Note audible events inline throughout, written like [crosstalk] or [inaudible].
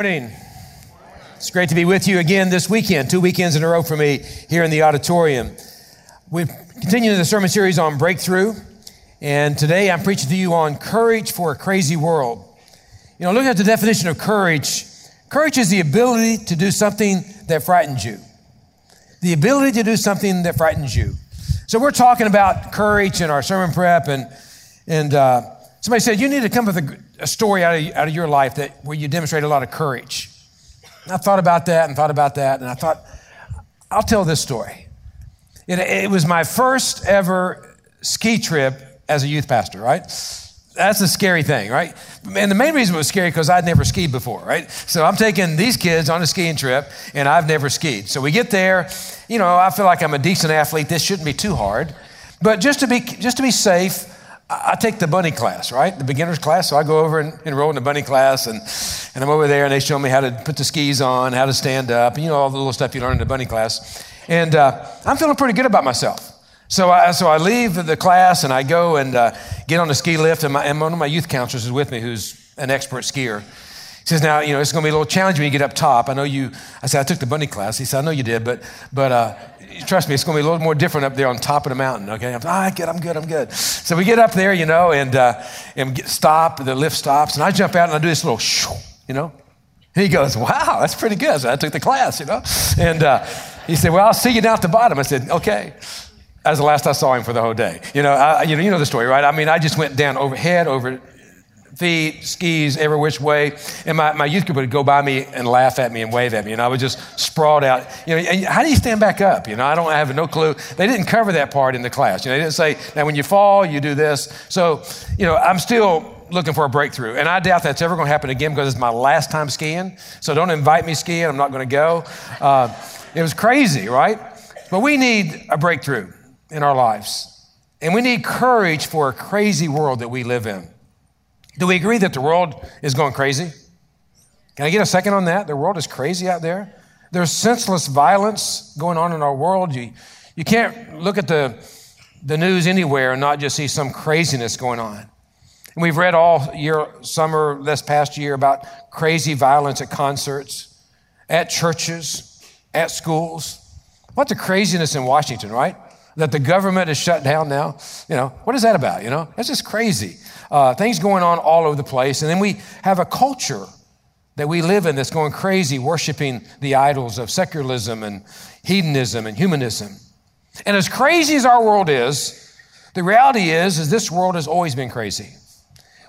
morning. It's great to be with you again this weekend, two weekends in a row for me here in the auditorium. We're continuing the sermon series on breakthrough, and today I'm preaching to you on courage for a crazy world. You know, looking at the definition of courage, courage is the ability to do something that frightens you. The ability to do something that frightens you. So we're talking about courage in our sermon prep, and and uh, somebody said you need to come with a a story out of, out of your life that where you demonstrate a lot of courage. And I thought about that and thought about that, and I thought, I'll tell this story. It, it was my first ever ski trip as a youth pastor, right? That's a scary thing, right? And the main reason it was scary because I'd never skied before, right? So I'm taking these kids on a skiing trip, and I've never skied. So we get there, you know, I feel like I'm a decent athlete. This shouldn't be too hard, but just to be just to be safe, I take the bunny class, right? The beginner's class. So I go over and enroll in the bunny class, and, and I'm over there, and they show me how to put the skis on, how to stand up, and you know, all the little stuff you learn in the bunny class. And uh, I'm feeling pretty good about myself. So I, so I leave the class and I go and uh, get on the ski lift, and, my, and one of my youth counselors is with me who's an expert skier. He says, Now, you know, it's going to be a little challenging when you get up top. I know you, I said, I took the bunny class. He said, I know you did, but, but uh, trust me, it's going to be a little more different up there on top of the mountain. Okay, I'm, ah, good, I'm good, I'm good. So we get up there, you know, and uh, and stop. The lift stops, and I jump out and I do this little, shoo, you know. He goes, "Wow, that's pretty good." So I took the class, you know, and uh, he said, "Well, I'll see you down at the bottom." I said, "Okay." That was the last I saw him for the whole day. You know, I, you know, you know the story, right? I mean, I just went down over head over feet, skis, every which way. And my, my youth group would go by me and laugh at me and wave at me. And I would just sprawled out. You know, how do you stand back up? You know, I don't I have no clue. They didn't cover that part in the class. You know, they didn't say, now when you fall, you do this. So, you know, I'm still looking for a breakthrough. And I doubt that's ever going to happen again because it's my last time skiing. So don't invite me skiing. I'm not going to go. Uh, it was crazy, right? But we need a breakthrough in our lives. And we need courage for a crazy world that we live in. Do we agree that the world is going crazy? Can I get a second on that? The world is crazy out there. There's senseless violence going on in our world. You, you can't look at the, the news anywhere and not just see some craziness going on. And we've read all year, summer, this past year, about crazy violence at concerts, at churches, at schools. What's the craziness in Washington, right? That the government is shut down now. You know, what is that about? You know, that's just crazy uh, things going on all over the place. And then we have a culture that we live in that's going crazy, worshiping the idols of secularism and hedonism and humanism. And as crazy as our world is, the reality is, is this world has always been crazy.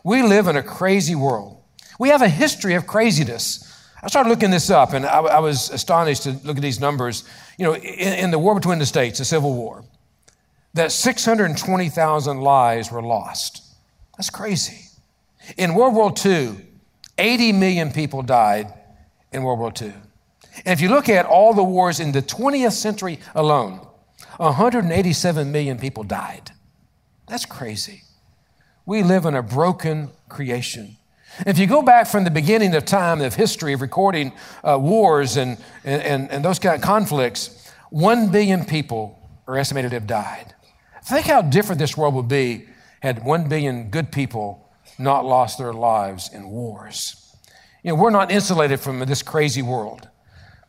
We live in a crazy world. We have a history of craziness. I started looking this up, and I, I was astonished to look at these numbers. You know, in, in the war between the states, the Civil War, that 620,000 lives were lost. That's crazy. In World War II, 80 million people died in World War II. And if you look at all the wars in the 20th century alone, 187 million people died. That's crazy. We live in a broken creation. If you go back from the beginning of time of history of recording uh, wars and, and, and those kind of conflicts, one billion people are estimated to have died. Think how different this world would be had 1 billion good people not lost their lives in wars. You know, we're not insulated from this crazy world,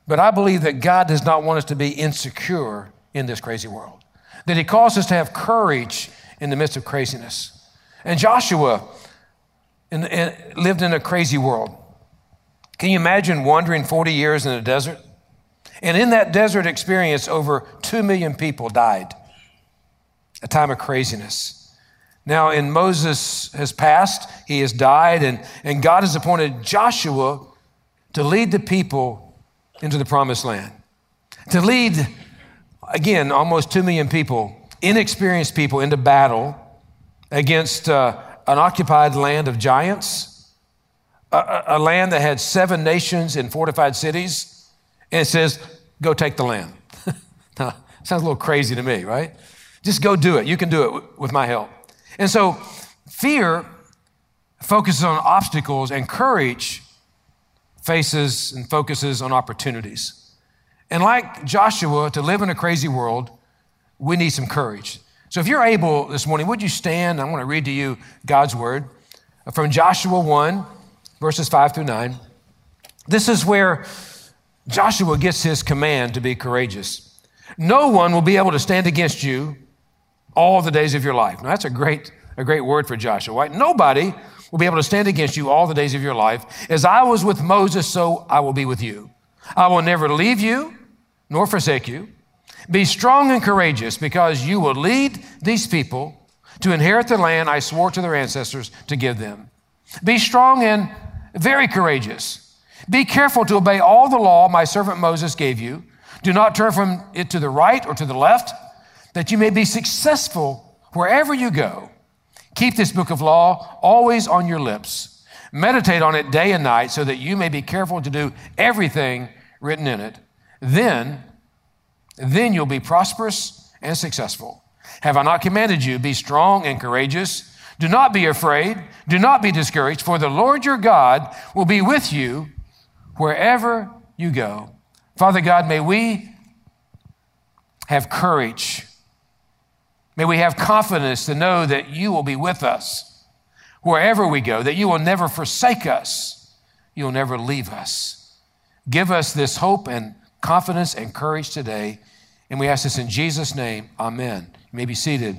but I believe that God does not want us to be insecure in this crazy world, that He calls us to have courage in the midst of craziness. And Joshua in, in, lived in a crazy world. Can you imagine wandering 40 years in a desert? And in that desert experience, over 2 million people died. A time of craziness. Now, in Moses has passed, he has died, and, and God has appointed Joshua to lead the people into the promised land. To lead, again, almost 2 million people, inexperienced people, into battle against uh, an occupied land of giants, a, a land that had seven nations and fortified cities. And it says, go take the land. [laughs] sounds a little crazy to me, right? Just go do it. You can do it with my help. And so fear focuses on obstacles, and courage faces and focuses on opportunities. And like Joshua, to live in a crazy world, we need some courage. So if you're able this morning, would you stand? I want to read to you God's word from Joshua 1, verses 5 through 9. This is where Joshua gets his command to be courageous. No one will be able to stand against you all the days of your life. Now, that's a great, a great word for Joshua, right? Nobody will be able to stand against you all the days of your life. As I was with Moses, so I will be with you. I will never leave you nor forsake you. Be strong and courageous because you will lead these people to inherit the land I swore to their ancestors to give them. Be strong and very courageous. Be careful to obey all the law my servant Moses gave you. Do not turn from it to the right or to the left, that you may be successful wherever you go. Keep this book of law always on your lips. Meditate on it day and night so that you may be careful to do everything written in it. Then, then you'll be prosperous and successful. Have I not commanded you? Be strong and courageous. Do not be afraid. Do not be discouraged, for the Lord your God will be with you wherever you go. Father God, may we have courage. May we have confidence to know that you will be with us wherever we go, that you will never forsake us, you'll never leave us. Give us this hope and confidence and courage today. And we ask this in Jesus' name. Amen. You may be seated.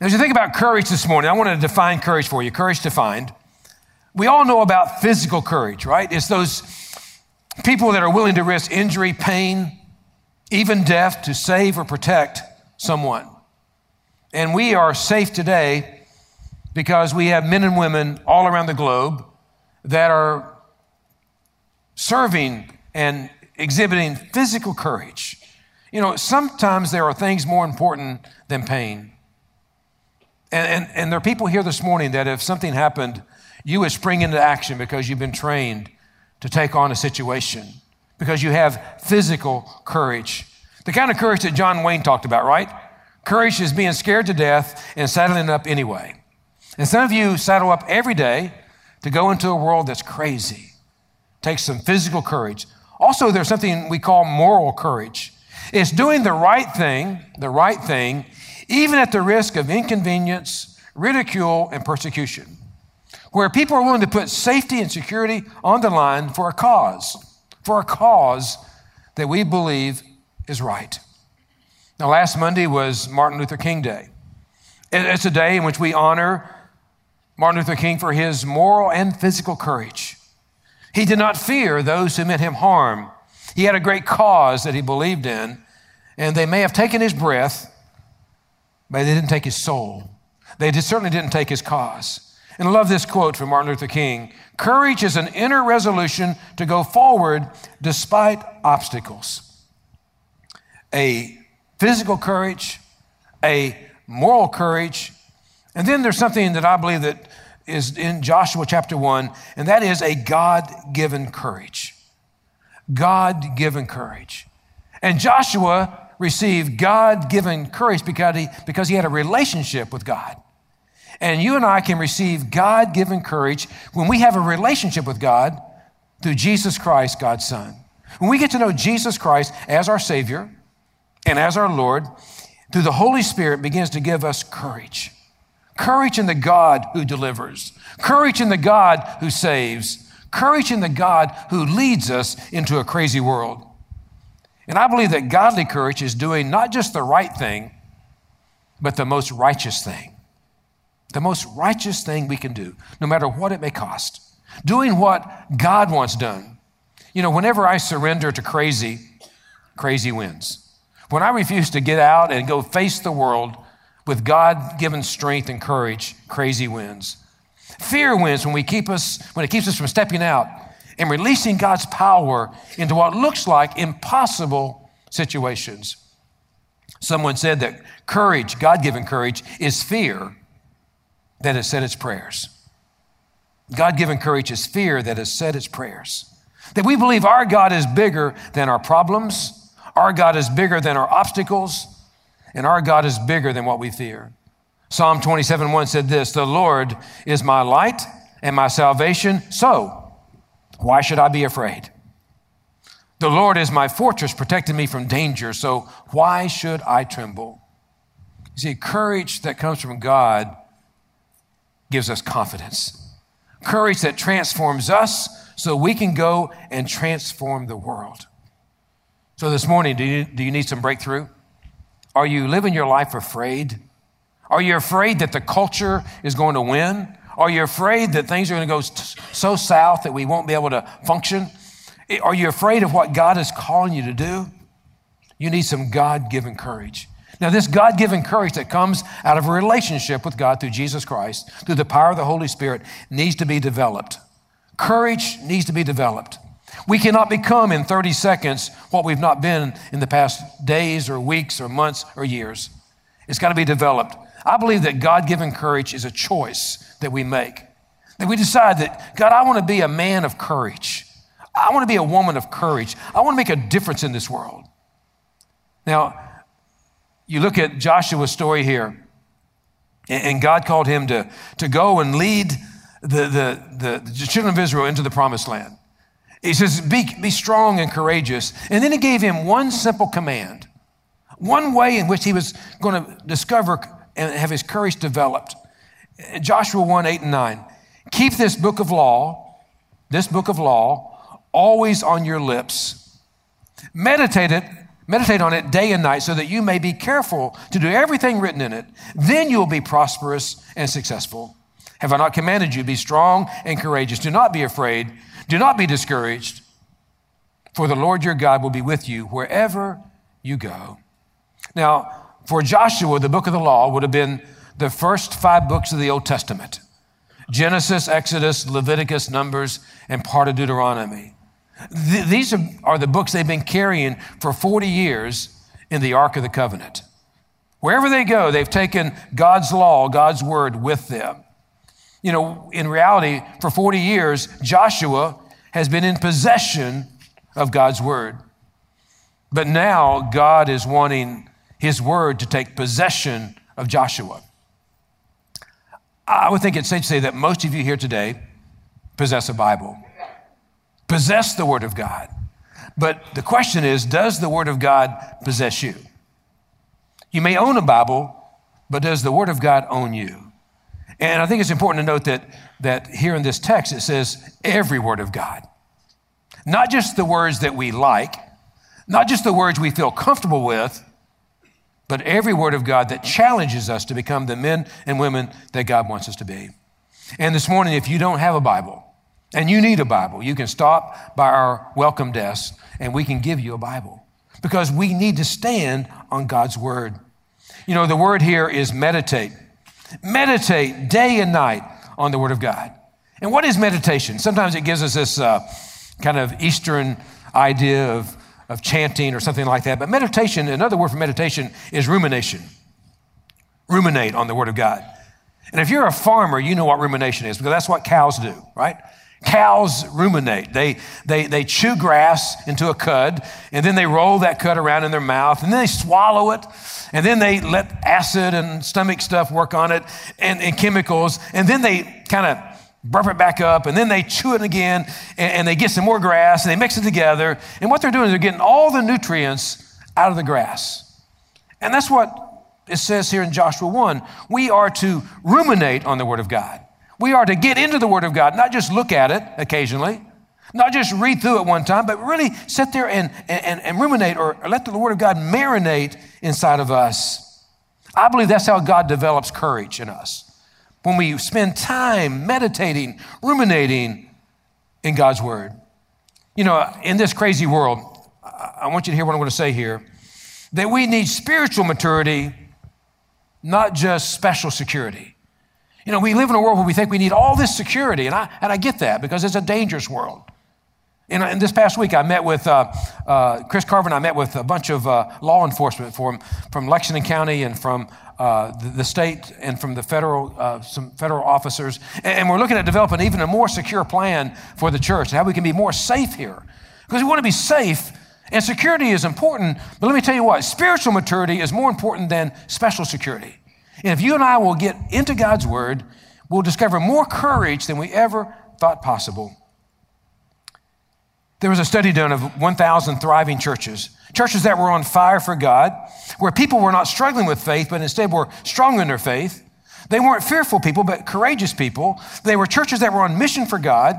As you think about courage this morning, I want to define courage for you. Courage defined. We all know about physical courage, right? It's those people that are willing to risk injury, pain, even death to save or protect someone. And we are safe today because we have men and women all around the globe that are serving and exhibiting physical courage. You know, sometimes there are things more important than pain. And, and, and there are people here this morning that if something happened, you would spring into action because you've been trained to take on a situation, because you have physical courage. The kind of courage that John Wayne talked about, right? Courage is being scared to death and saddling up anyway. And some of you saddle up every day to go into a world that's crazy. Takes some physical courage. Also, there's something we call moral courage. It's doing the right thing, the right thing, even at the risk of inconvenience, ridicule, and persecution, where people are willing to put safety and security on the line for a cause, for a cause that we believe is right. Now, last Monday was Martin Luther King Day. It's a day in which we honor Martin Luther King for his moral and physical courage. He did not fear those who meant him harm he had a great cause that he believed in, and they may have taken his breath, but they didn't take his soul. They certainly didn't take his cause. And I love this quote from Martin Luther King Courage is an inner resolution to go forward despite obstacles. A physical courage, a moral courage, and then there's something that I believe that is in Joshua chapter 1, and that is a God given courage. God given courage. And Joshua received God given courage because he, because he had a relationship with God. And you and I can receive God given courage when we have a relationship with God through Jesus Christ, God's Son. When we get to know Jesus Christ as our Savior and as our Lord, through the Holy Spirit begins to give us courage. Courage in the God who delivers, courage in the God who saves, courage in the God who leads us into a crazy world. And I believe that godly courage is doing not just the right thing, but the most righteous thing. The most righteous thing we can do, no matter what it may cost. Doing what God wants done. You know, whenever I surrender to crazy, crazy wins. When I refuse to get out and go face the world with God given strength and courage, crazy wins. Fear wins when we keep us, when it keeps us from stepping out and releasing God's power into what looks like impossible situations. Someone said that courage, God given courage, is fear that has said its prayers. God given courage is fear that has said its prayers. That we believe our God is bigger than our problems, our God is bigger than our obstacles, and our God is bigger than what we fear. Psalm 27 1 said this The Lord is my light and my salvation, so why should I be afraid? The Lord is my fortress, protecting me from danger, so why should I tremble? You see, courage that comes from God gives us confidence. courage that transforms us so we can go and transform the world. So this morning, do you, do you need some breakthrough? Are you living your life afraid? Are you afraid that the culture is going to win? Are you afraid that things are going to go so south that we won't be able to function? Are you afraid of what God is calling you to do? You need some God given courage. Now, this God given courage that comes out of a relationship with God through Jesus Christ, through the power of the Holy Spirit, needs to be developed. Courage needs to be developed. We cannot become in 30 seconds what we've not been in the past days or weeks or months or years. It's got to be developed. I believe that God given courage is a choice that we make. That we decide that, God, I want to be a man of courage. I want to be a woman of courage. I want to make a difference in this world. Now, you look at Joshua's story here, and God called him to, to go and lead the, the, the, children of Israel into the promised land. He says, be, be strong and courageous. And then he gave him one simple command, one way in which he was going to discover and have his courage developed. Joshua 1 8 and 9. Keep this book of law, this book of law, always on your lips. Meditate it Meditate on it day and night so that you may be careful to do everything written in it. Then you will be prosperous and successful. Have I not commanded you? Be strong and courageous. Do not be afraid. Do not be discouraged. For the Lord your God will be with you wherever you go. Now, for Joshua, the book of the law would have been the first five books of the Old Testament Genesis, Exodus, Leviticus, Numbers, and part of Deuteronomy. Th- these are, are the books they've been carrying for 40 years in the Ark of the Covenant. Wherever they go, they've taken God's law, God's word with them. You know, in reality, for 40 years, Joshua has been in possession of God's word. But now God is wanting his word to take possession of Joshua. I would think it's safe to say that most of you here today possess a Bible possess the Word of God. But the question is does the Word of God possess you? You may own a Bible, but does the Word of God own you? And I think it's important to note that, that here in this text it says every Word of God. Not just the words that we like, not just the words we feel comfortable with, but every Word of God that challenges us to become the men and women that God wants us to be. And this morning, if you don't have a Bible, and you need a Bible, you can stop by our welcome desk and we can give you a Bible because we need to stand on God's word. You know, the word here is meditate. Meditate day and night on the word of God. And what is meditation? Sometimes it gives us this uh, kind of Eastern idea of, of chanting or something like that. But meditation, another word for meditation is rumination. Ruminate on the word of God. And if you're a farmer, you know what rumination is because that's what cows do, right? Cows ruminate. They, they, they chew grass into a cud, and then they roll that cud around in their mouth, and then they swallow it, and then they let acid and stomach stuff work on it and, and chemicals, and then they kind of burp it back up, and then they chew it again, and, and they get some more grass, and they mix it together. And what they're doing is they're getting all the nutrients out of the grass. And that's what it says here in Joshua 1. We are to ruminate on the Word of God. We are to get into the Word of God, not just look at it occasionally, not just read through it one time, but really sit there and, and, and ruminate or let the Word of God marinate inside of us. I believe that's how God develops courage in us. When we spend time meditating, ruminating in God's Word. You know, in this crazy world, I want you to hear what I'm going to say here that we need spiritual maturity, not just special security. You know, we live in a world where we think we need all this security, and I, and I get that because it's a dangerous world. And, and this past week, I met with uh, uh, Chris Carver and I met with a bunch of uh, law enforcement from, from Lexington County and from uh, the, the, state and from the federal, uh, some federal officers. And, and we're looking at developing even a more secure plan for the church, how we can be more safe here. Because we want to be safe, and security is important. But let me tell you what spiritual maturity is more important than special security. And if you and I will get into God's Word, we'll discover more courage than we ever thought possible. There was a study done of 1,000 thriving churches, churches that were on fire for God, where people were not struggling with faith, but instead were strong in their faith. They weren't fearful people, but courageous people. They were churches that were on mission for God.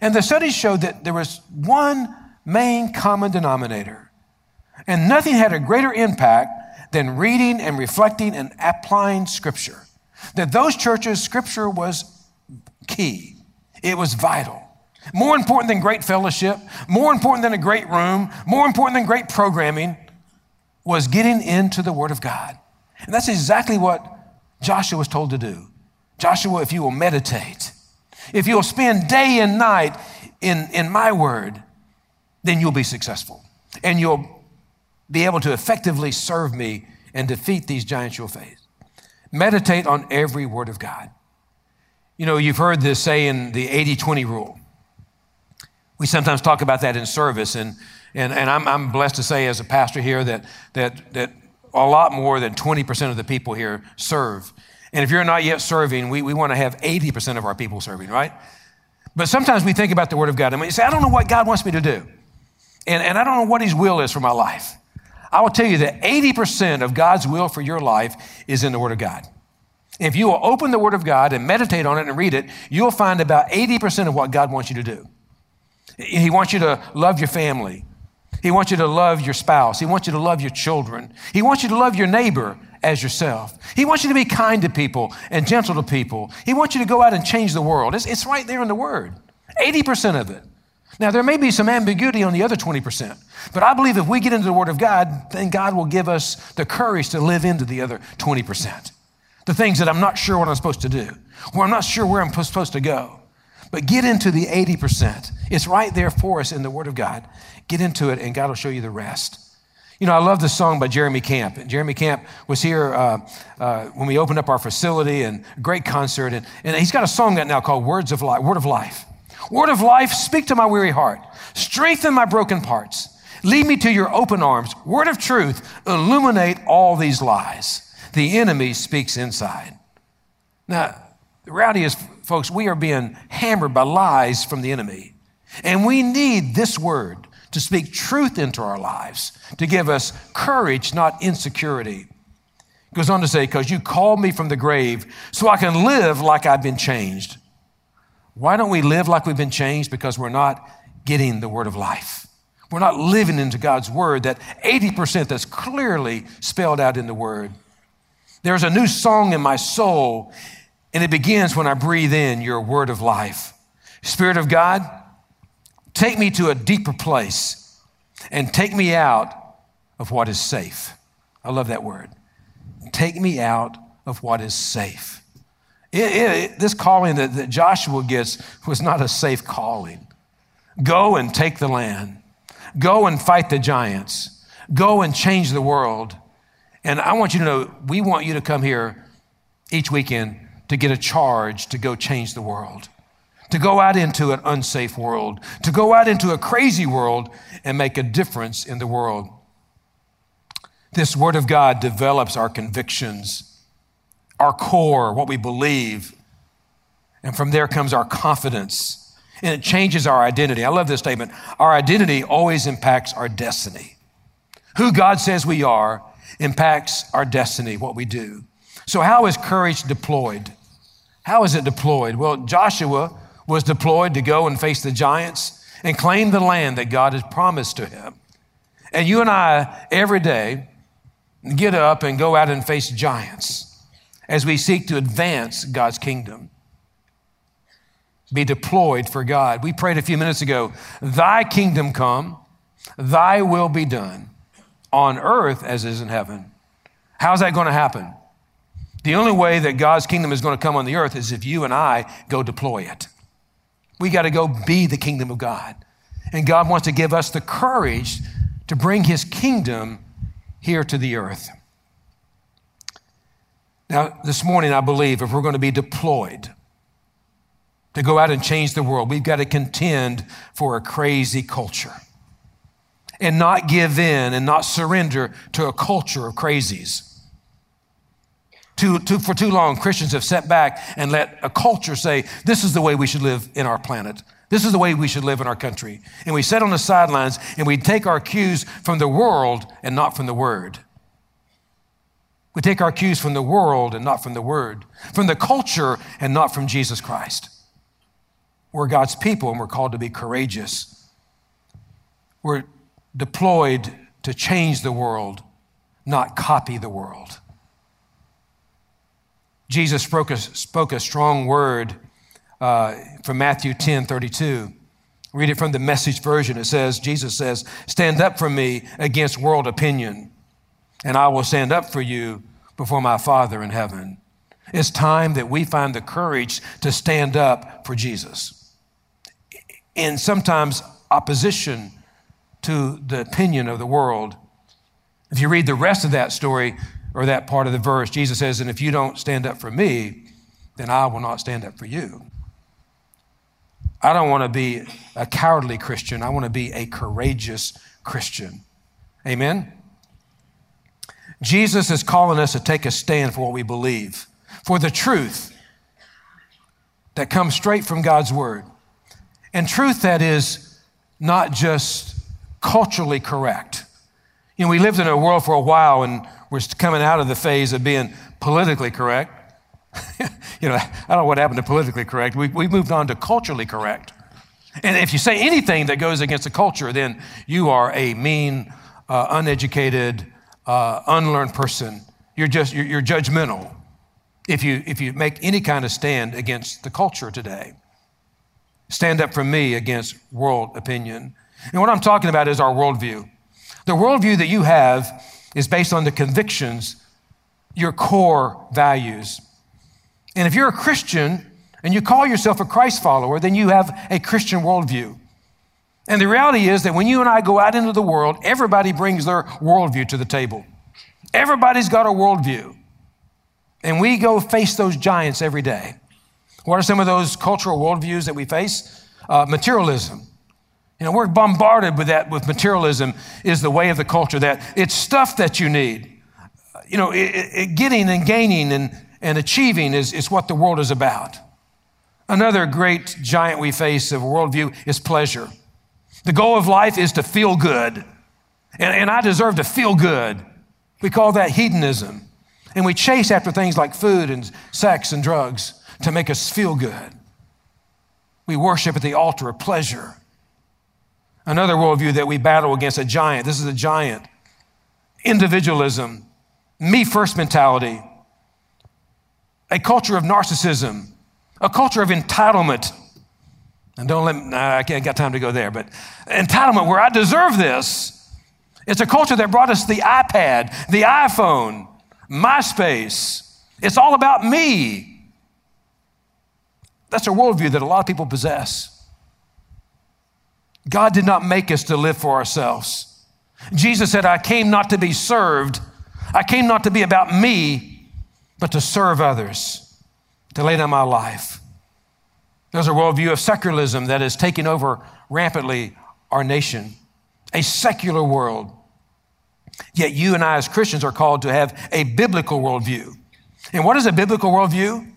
And the studies showed that there was one main common denominator. And nothing had a greater impact than reading and reflecting and applying Scripture. That those churches, Scripture was key, it was vital. More important than great fellowship, more important than a great room, more important than great programming was getting into the Word of God. And that's exactly what Joshua was told to do. Joshua, if you will meditate, if you'll spend day and night in, in my Word, then you'll be successful. And you'll be able to effectively serve me and defeat these giants you'll face. Meditate on every Word of God. You know, you've heard this say in the 80 20 rule. We sometimes talk about that in service, and, and, and I'm, I'm blessed to say as a pastor here that, that, that a lot more than 20% of the people here serve. And if you're not yet serving, we, we want to have 80% of our people serving, right? But sometimes we think about the Word of God and we say, I don't know what God wants me to do. And, and I don't know what His will is for my life. I will tell you that 80% of God's will for your life is in the Word of God. If you will open the Word of God and meditate on it and read it, you'll find about 80% of what God wants you to do. He wants you to love your family. He wants you to love your spouse. He wants you to love your children. He wants you to love your neighbor as yourself. He wants you to be kind to people and gentle to people. He wants you to go out and change the world. It's, it's right there in the Word, 80% of it. Now, there may be some ambiguity on the other 20%, but I believe if we get into the Word of God, then God will give us the courage to live into the other 20%. The things that I'm not sure what I'm supposed to do, or I'm not sure where I'm supposed to go. But get into the 80%. It's right there for us in the Word of God. Get into it, and God will show you the rest. You know, I love this song by Jeremy Camp. Jeremy Camp was here uh, uh, when we opened up our facility and great concert. And, and he's got a song that now called Words of Life, Word of Life. Word of life, speak to my weary heart. Strengthen my broken parts. Lead me to your open arms. Word of truth, illuminate all these lies. The enemy speaks inside. Now, the reality is, folks, we are being hammered by lies from the enemy. And we need this word to speak truth into our lives, to give us courage, not insecurity. Goes on to say, because you called me from the grave so I can live like I've been changed. Why don't we live like we've been changed? Because we're not getting the word of life. We're not living into God's word, that 80% that's clearly spelled out in the word. There's a new song in my soul, and it begins when I breathe in your word of life. Spirit of God, take me to a deeper place and take me out of what is safe. I love that word. Take me out of what is safe. It, it, this calling that, that Joshua gets was not a safe calling. Go and take the land. Go and fight the giants. Go and change the world. And I want you to know, we want you to come here each weekend to get a charge to go change the world, to go out into an unsafe world, to go out into a crazy world and make a difference in the world. This Word of God develops our convictions our core, what we believe. And from there comes our confidence. And it changes our identity. I love this statement. Our identity always impacts our destiny. Who God says we are impacts our destiny, what we do. So, how is courage deployed? How is it deployed? Well, Joshua was deployed to go and face the giants and claim the land that God has promised to him. And you and I, every day, get up and go out and face giants as we seek to advance God's kingdom. Be deployed for God. We prayed a few minutes ago, Thy kingdom come, Thy will be done on earth as is in heaven. How's that going to happen? The only way that God's kingdom is going to come on the earth is if you and I go deploy it. We got to go be the kingdom of God. And God wants to give us the courage to bring his kingdom here to the earth. Now, this morning, I believe if we're going to be deployed to go out and change the world, we've got to contend for a crazy culture and not give in and not surrender to a culture of crazies. Too, too, for too long, Christians have sat back and let a culture say, this is the way we should live in our planet. This is the way we should live in our country. And we sit on the sidelines and we take our cues from the world and not from the word. We take our cues from the world and not from the Word, from the culture and not from Jesus Christ. We're God's people and we're called to be courageous. We're deployed to change the world, not copy the world. Jesus spoke a, spoke a strong word uh, from Matthew 10 32. Read it from the message version. It says, Jesus says, Stand up for me against world opinion, and I will stand up for you before my Father in heaven. It's time that we find the courage to stand up for Jesus. In sometimes opposition to the opinion of the world. If you read the rest of that story or that part of the verse, Jesus says, And if you don't stand up for me, then I will not stand up for you. I don't want to be a cowardly Christian. I want to be a courageous Christian. Amen? Jesus is calling us to take a stand for what we believe, for the truth that comes straight from God's Word. And truth that is not just culturally correct. You know, we lived in a world for a while and we're coming out of the phase of being politically correct. [laughs] you know, I don't know what happened to politically correct. We, we moved on to culturally correct. And if you say anything that goes against the culture, then you are a mean, uh, uneducated, uh, unlearned person. You're just you're, you're judgmental if you if you make any kind of stand against the culture today. Stand up for me against world opinion. And what I'm talking about is our worldview. The worldview that you have is based on the convictions, your core values. And if you're a Christian and you call yourself a Christ follower, then you have a Christian worldview. And the reality is that when you and I go out into the world, everybody brings their worldview to the table. Everybody's got a worldview. And we go face those giants every day. What are some of those cultural worldviews that we face? Uh, materialism. You know, we're bombarded with that, with materialism is the way of the culture, that it's stuff that you need. You know, it, it, getting and gaining and, and achieving is, is what the world is about. Another great giant we face of worldview is pleasure. The goal of life is to feel good. And, and I deserve to feel good. We call that hedonism. And we chase after things like food and sex and drugs to make us feel good. We worship at the altar of pleasure. Another worldview that we battle against a giant. This is a giant. Individualism, me first mentality, a culture of narcissism, a culture of entitlement, and don't let, I can't got time to go there, but entitlement where I deserve this. It's a culture that brought us the iPad, the iPhone, MySpace. It's all about me. That's a worldview that a lot of people possess. God did not make us to live for ourselves. Jesus said, I came not to be served, I came not to be about me, but to serve others, to lay down my life. There's a worldview of secularism that is taking over rampantly our nation, a secular world. Yet you and I, as Christians, are called to have a biblical worldview. And what is a biblical worldview?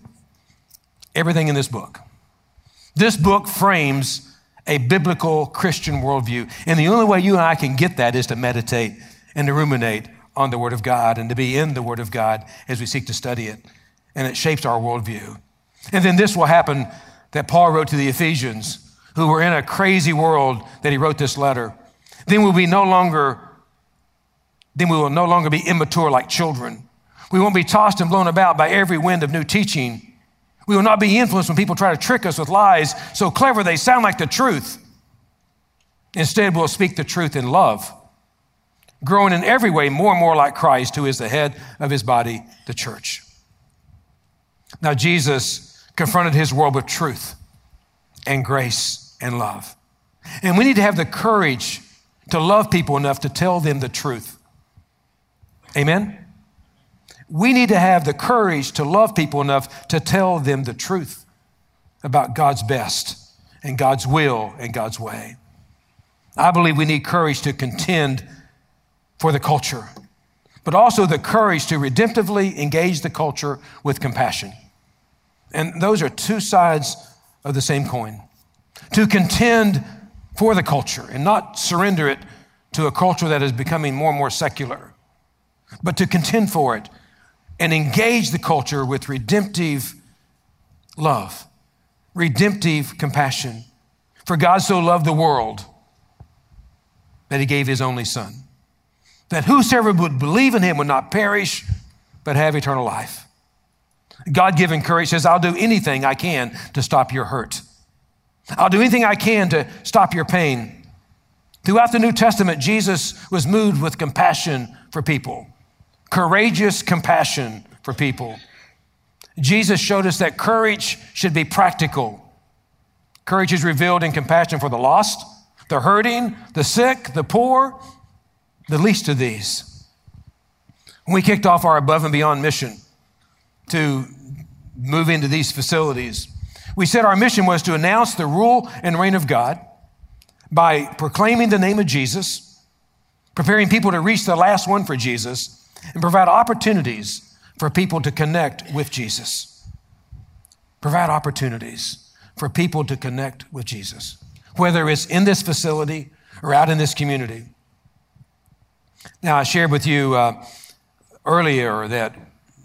Everything in this book. This book frames a biblical Christian worldview. And the only way you and I can get that is to meditate and to ruminate on the Word of God and to be in the Word of God as we seek to study it. And it shapes our worldview. And then this will happen that Paul wrote to the Ephesians, who were in a crazy world that he wrote this letter. Then we'll be no longer, then we will no longer be immature like children. We won't be tossed and blown about by every wind of new teaching. We will not be influenced when people try to trick us with lies so clever they sound like the truth. Instead, we'll speak the truth in love, growing in every way more and more like Christ, who is the head of his body, the church. Now, Jesus confronted his world with truth and grace and love. And we need to have the courage to love people enough to tell them the truth. Amen? We need to have the courage to love people enough to tell them the truth about God's best and God's will and God's way. I believe we need courage to contend for the culture, but also the courage to redemptively engage the culture with compassion. And those are two sides of the same coin. To contend for the culture and not surrender it to a culture that is becoming more and more secular, but to contend for it and engage the culture with redemptive love, redemptive compassion. For God so loved the world that he gave his only Son, that whosoever would believe in him would not perish, but have eternal life. God given courage says, I'll do anything I can to stop your hurt. I'll do anything I can to stop your pain. Throughout the New Testament, Jesus was moved with compassion for people, courageous compassion for people. Jesus showed us that courage should be practical. Courage is revealed in compassion for the lost, the hurting, the sick, the poor, the least of these. When we kicked off our above and beyond mission to move into these facilities, we said our mission was to announce the rule and reign of God by proclaiming the name of Jesus, preparing people to reach the last one for Jesus, and provide opportunities for people to connect with Jesus. Provide opportunities for people to connect with Jesus, whether it's in this facility or out in this community. Now, I shared with you uh, earlier that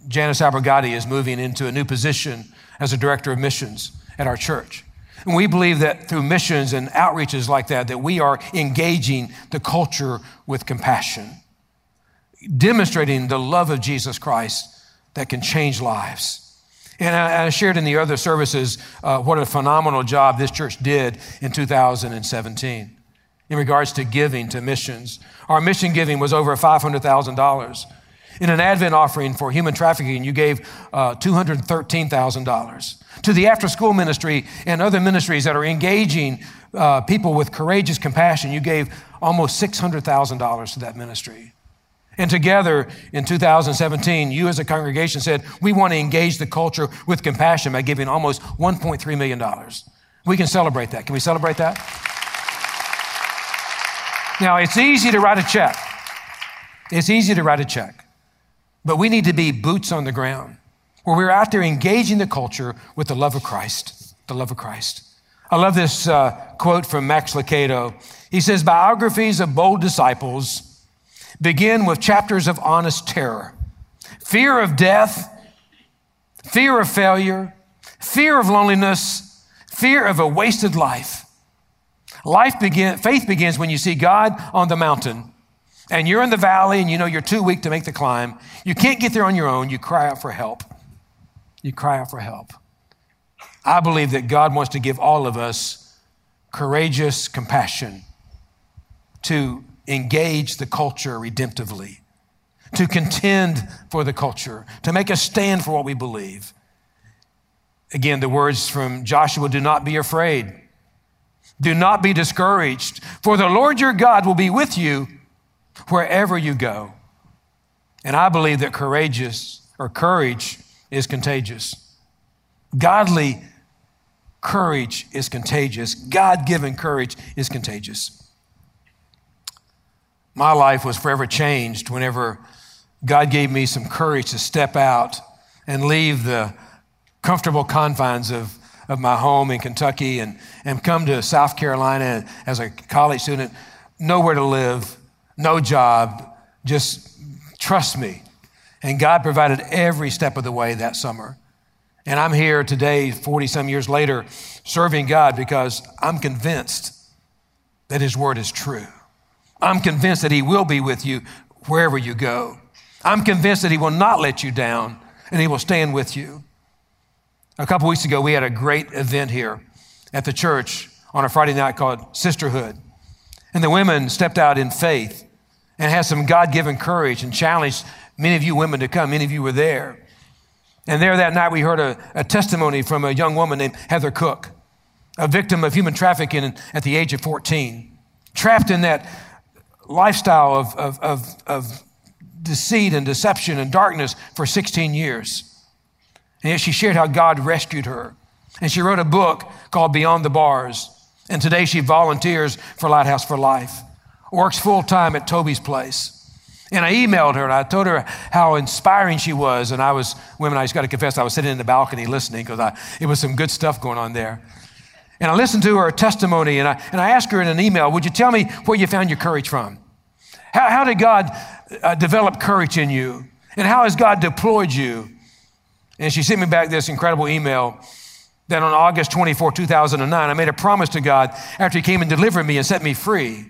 Janice Albergati is moving into a new position as a director of missions at our church. And we believe that through missions and outreaches like that, that we are engaging the culture with compassion, demonstrating the love of Jesus Christ that can change lives. And I, shared in the other services uh, what a phenomenal job this church did in 2017 in regards to giving to missions. Our mission giving was over $500,000. In an Advent offering for human trafficking, you gave uh, $213,000 to the after school ministry and other ministries that are engaging uh, people with courageous compassion. You gave almost $600,000 to that ministry. And together in 2017, you as a congregation said, we want to engage the culture with compassion by giving almost $1.3 million. We can celebrate that. Can we celebrate that? Now, it's easy to write a check. It's easy to write a check. But we need to be boots on the ground where we're out there engaging the culture with the love of Christ, the love of Christ. I love this uh, quote from Max Lucado. He says, Biographies of bold disciples begin with chapters of honest terror, fear of death, fear of failure, fear of loneliness, fear of a wasted life. Life begin, faith begins when you see God on the mountain and you're in the valley and you know you're too weak to make the climb. You can't get there on your own. You cry out for help you cry out for help. I believe that God wants to give all of us courageous compassion to engage the culture redemptively, to contend for the culture, to make a stand for what we believe. Again, the words from Joshua do not be afraid. Do not be discouraged, for the Lord your God will be with you wherever you go. And I believe that courageous or courage is contagious. Godly courage is contagious. God given courage is contagious. My life was forever changed whenever God gave me some courage to step out and leave the comfortable confines of, of my home in Kentucky and, and come to South Carolina as a college student, nowhere to live, no job, just trust me. And God provided every step of the way that summer. And I'm here today, 40 some years later, serving God because I'm convinced that His word is true. I'm convinced that He will be with you wherever you go. I'm convinced that He will not let you down and He will stand with you. A couple weeks ago, we had a great event here at the church on a Friday night called Sisterhood. And the women stepped out in faith and had some God given courage and challenged Many of you women to come, many of you were there. And there that night, we heard a, a testimony from a young woman named Heather Cook, a victim of human trafficking at the age of 14, trapped in that lifestyle of, of, of, of deceit and deception and darkness for 16 years. And yet she shared how God rescued her. And she wrote a book called Beyond the Bars. And today she volunteers for Lighthouse for Life, works full time at Toby's Place. And I emailed her and I told her how inspiring she was. And I was, women, I just got to confess, I was sitting in the balcony listening because it was some good stuff going on there. And I listened to her testimony and I, and I asked her in an email, Would you tell me where you found your courage from? How, how did God uh, develop courage in you? And how has God deployed you? And she sent me back this incredible email that on August 24, 2009, I made a promise to God after He came and delivered me and set me free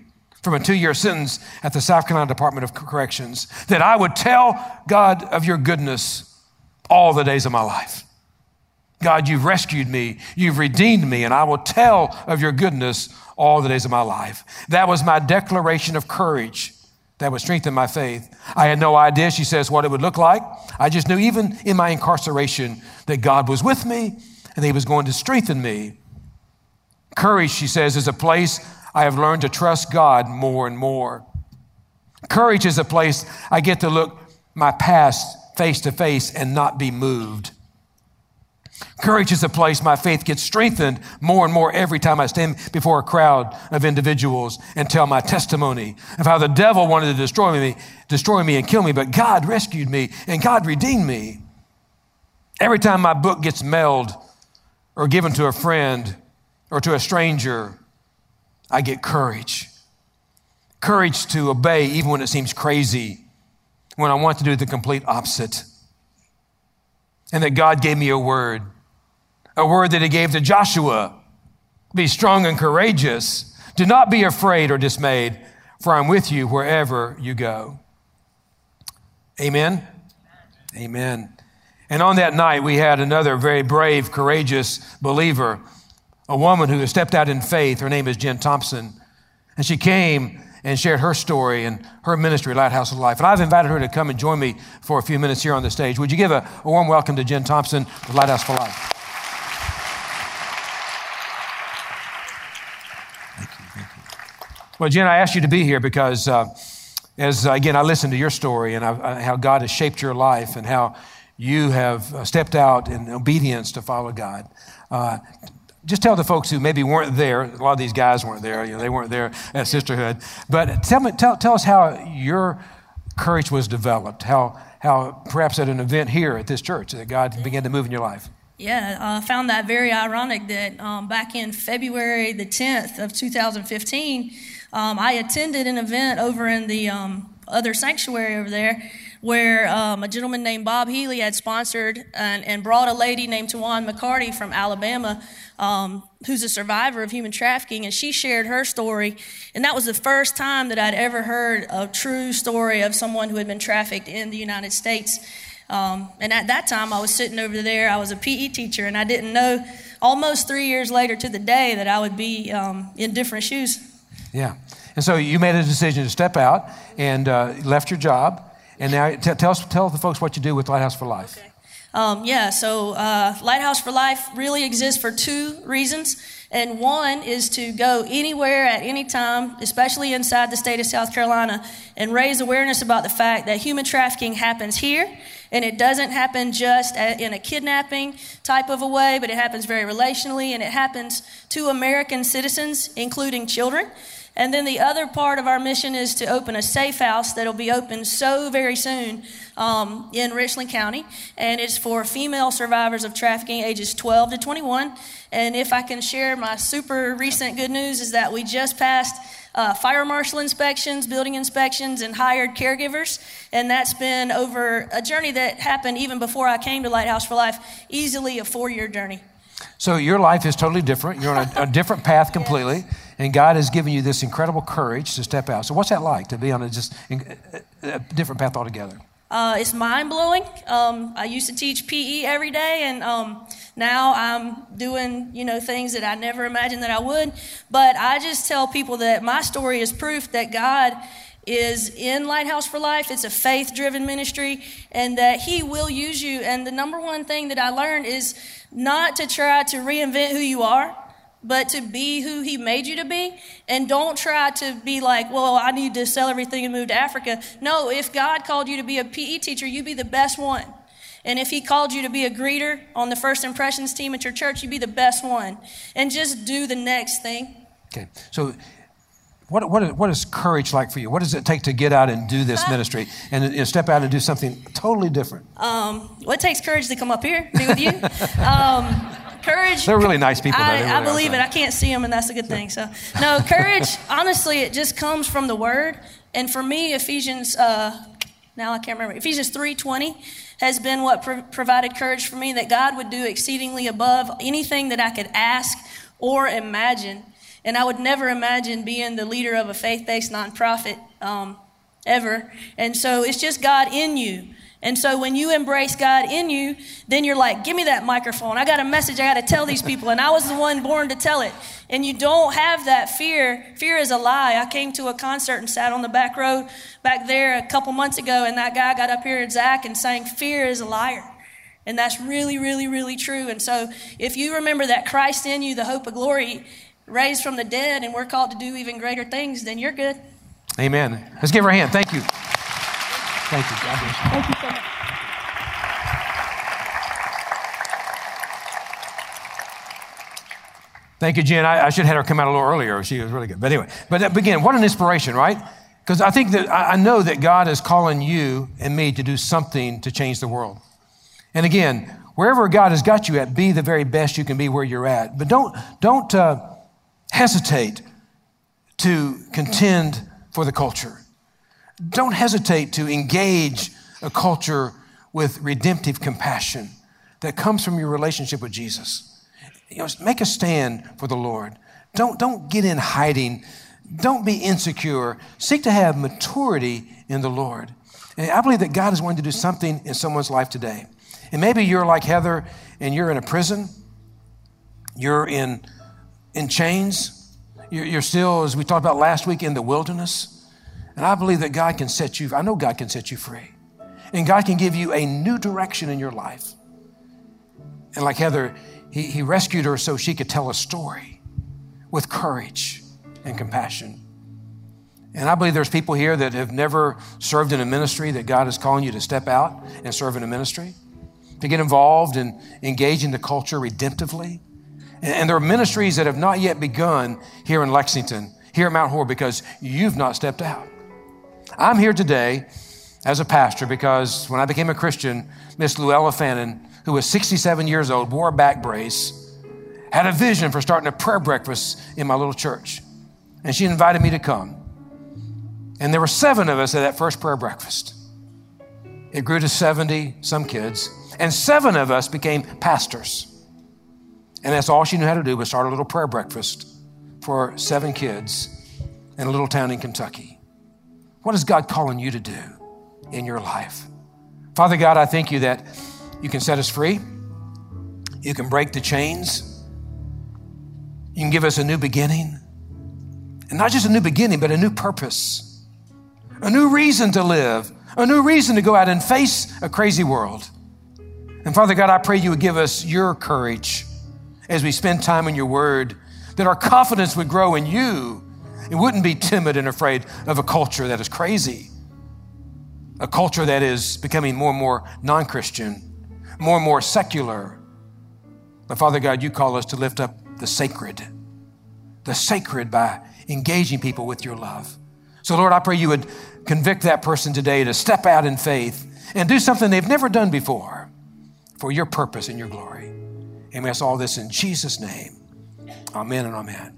from a two year sentence at the South Carolina Department of Corrections that I would tell God of your goodness all the days of my life. God, you've rescued me, you've redeemed me, and I will tell of your goodness all the days of my life. That was my declaration of courage that would strengthen my faith. I had no idea, she says, what it would look like. I just knew, even in my incarceration, that God was with me and He was going to strengthen me. Courage, she says, is a place I have learned to trust God more and more. Courage is a place I get to look my past face to face and not be moved. Courage is a place my faith gets strengthened more and more every time I stand before a crowd of individuals and tell my testimony of how the devil wanted to destroy me, destroy me and kill me, but God rescued me and God redeemed me. Every time my book gets mailed or given to a friend or to a stranger, I get courage. Courage to obey even when it seems crazy, when I want to do the complete opposite. And that God gave me a word, a word that He gave to Joshua be strong and courageous. Do not be afraid or dismayed, for I'm with you wherever you go. Amen. Amen. And on that night, we had another very brave, courageous believer, a woman who has stepped out in faith. Her name is Jen Thompson. And she came and shared her story and her ministry, Lighthouse of Life. And I've invited her to come and join me for a few minutes here on the stage. Would you give a, a warm welcome to Jen Thompson of Lighthouse for Life? Thank you. Well, Jen, I asked you to be here because, uh, as again, I listened to your story and I, uh, how God has shaped your life and how you have uh, stepped out in obedience to follow God. Uh, just tell the folks who maybe weren't there. A lot of these guys weren't there. You know, they weren't there at Sisterhood. But tell me, tell, tell us how your courage was developed. How how perhaps at an event here at this church that God began to move in your life. Yeah, I uh, found that very ironic that um, back in February the 10th of 2015, um, I attended an event over in the um, other sanctuary over there where um, a gentleman named Bob Healy had sponsored and, and brought a lady named Tajuan McCarty from Alabama um, who's a survivor of human trafficking, and she shared her story. And that was the first time that I'd ever heard a true story of someone who had been trafficked in the United States. Um, and at that time, I was sitting over there. I was a PE teacher, and I didn't know almost three years later to the day that I would be um, in different shoes. Yeah. And so you made a decision to step out and uh, left your job. And now t- tell, us, tell the folks what you do with Lighthouse for Life. Okay. Um, yeah, so uh, Lighthouse for Life really exists for two reasons. And one is to go anywhere at any time, especially inside the state of South Carolina, and raise awareness about the fact that human trafficking happens here. And it doesn't happen just in a kidnapping type of a way, but it happens very relationally, and it happens to American citizens, including children. And then the other part of our mission is to open a safe house that'll be open so very soon um, in Richland County. And it's for female survivors of trafficking ages 12 to 21. And if I can share my super recent good news, is that we just passed uh, fire marshal inspections, building inspections, and hired caregivers. And that's been over a journey that happened even before I came to Lighthouse for Life, easily a four year journey. So your life is totally different. You're on a, a different path [laughs] completely. yes. And God has given you this incredible courage to step out. So, what's that like to be on a just a different path altogether? Uh, it's mind blowing. Um, I used to teach PE every day, and um, now I'm doing you know things that I never imagined that I would. But I just tell people that my story is proof that God is in Lighthouse for Life. It's a faith driven ministry, and that He will use you. And the number one thing that I learned is not to try to reinvent who you are but to be who he made you to be. And don't try to be like, well, I need to sell everything and move to Africa. No, if God called you to be a PE teacher, you be the best one. And if he called you to be a greeter on the first impressions team at your church, you'd be the best one. And just do the next thing. Okay. So what, what, what is courage like for you? What does it take to get out and do this ministry and, and step out and do something totally different? Um, well, takes courage to come up here, be with you. um, courage. They're really nice people. I, really I believe it. I can't see them, and that's a good thing. So, [laughs] no, courage. honestly, it just comes from the Word. And for me, Ephesians uh, now I can't remember. Ephesians 3:20 has been what pro- provided courage for me that God would do exceedingly above anything that I could ask or imagine. And I would never imagine being the leader of a faith-based nonprofit um, ever. And so it's just God in you. And so when you embrace God in you, then you're like, give me that microphone. I got a message I got to tell these people. And I was the one born to tell it. And you don't have that fear. Fear is a lie. I came to a concert and sat on the back row back there a couple months ago, and that guy got up here at Zach and sang, Fear is a liar. And that's really, really, really true. And so if you remember that Christ in you, the hope of glory, raised from the dead, and we're called to do even greater things, then you're good. Amen. Let's give her a hand. Thank you. Thank you. God bless you. Thank you so much. Thank you, Jen. I, I, should have had her come out a little earlier. She was really good. But anyway, but again, what an inspiration, right? Because I think that I know that God is calling you and me to do something to change the world. And again, wherever God has got you at, be the very best you can be where you're at. But don't don't uh, hesitate to contend for the culture. Don't hesitate to engage a culture with redemptive compassion that comes from your relationship with Jesus. You know, make a stand for the Lord. Don't, don't get in hiding. Don't be insecure. Seek to have maturity in the Lord. And I believe that God is wanting to do something in someone's life today. And maybe you're like Heather and you're in a prison, you're in, in chains, you're, still, as we talked about last week, in the wilderness. And I believe that God can set you, I know God can set you free. And God can give you a new direction in your life. And like Heather, he, he rescued her so she could tell a story with courage and compassion. And I believe there's people here that have never served in a ministry that God is calling you to step out and serve in a ministry, to get involved and engage in the culture redemptively. And, there are ministries that have not yet begun here in Lexington, here at Mount Horeb, because you've not stepped out. I'm here today as a pastor because when I became a Christian, Miss Luella Fannin, who was 67 years old, wore a back brace, had a vision for starting a prayer breakfast in my little church. And she invited me to come. And there were seven of us at that first prayer breakfast. It grew to 70, some kids, and seven of us became pastors. And that's all she knew how to do was start a little prayer breakfast for seven kids in a little town in Kentucky. What is God calling you to do in your life? Father God, I thank you that you can set us free. You can break the chains. You can give us a new beginning. And not just a new beginning, but a new purpose, a new reason to live, a new reason to go out and face a crazy world. And Father God, I pray you would give us your courage as we spend time in your word, that our confidence would grow in you it wouldn't be timid and afraid of a culture that is crazy, a culture that is becoming more and more non Christian, more and more secular. But Father God, you call us to lift up the sacred, the sacred by engaging people with your love. So, Lord, I pray you would convict that person today to step out in faith and do something they've never done before for your purpose and your glory. And we ask all this in Jesus' name. Amen and amen.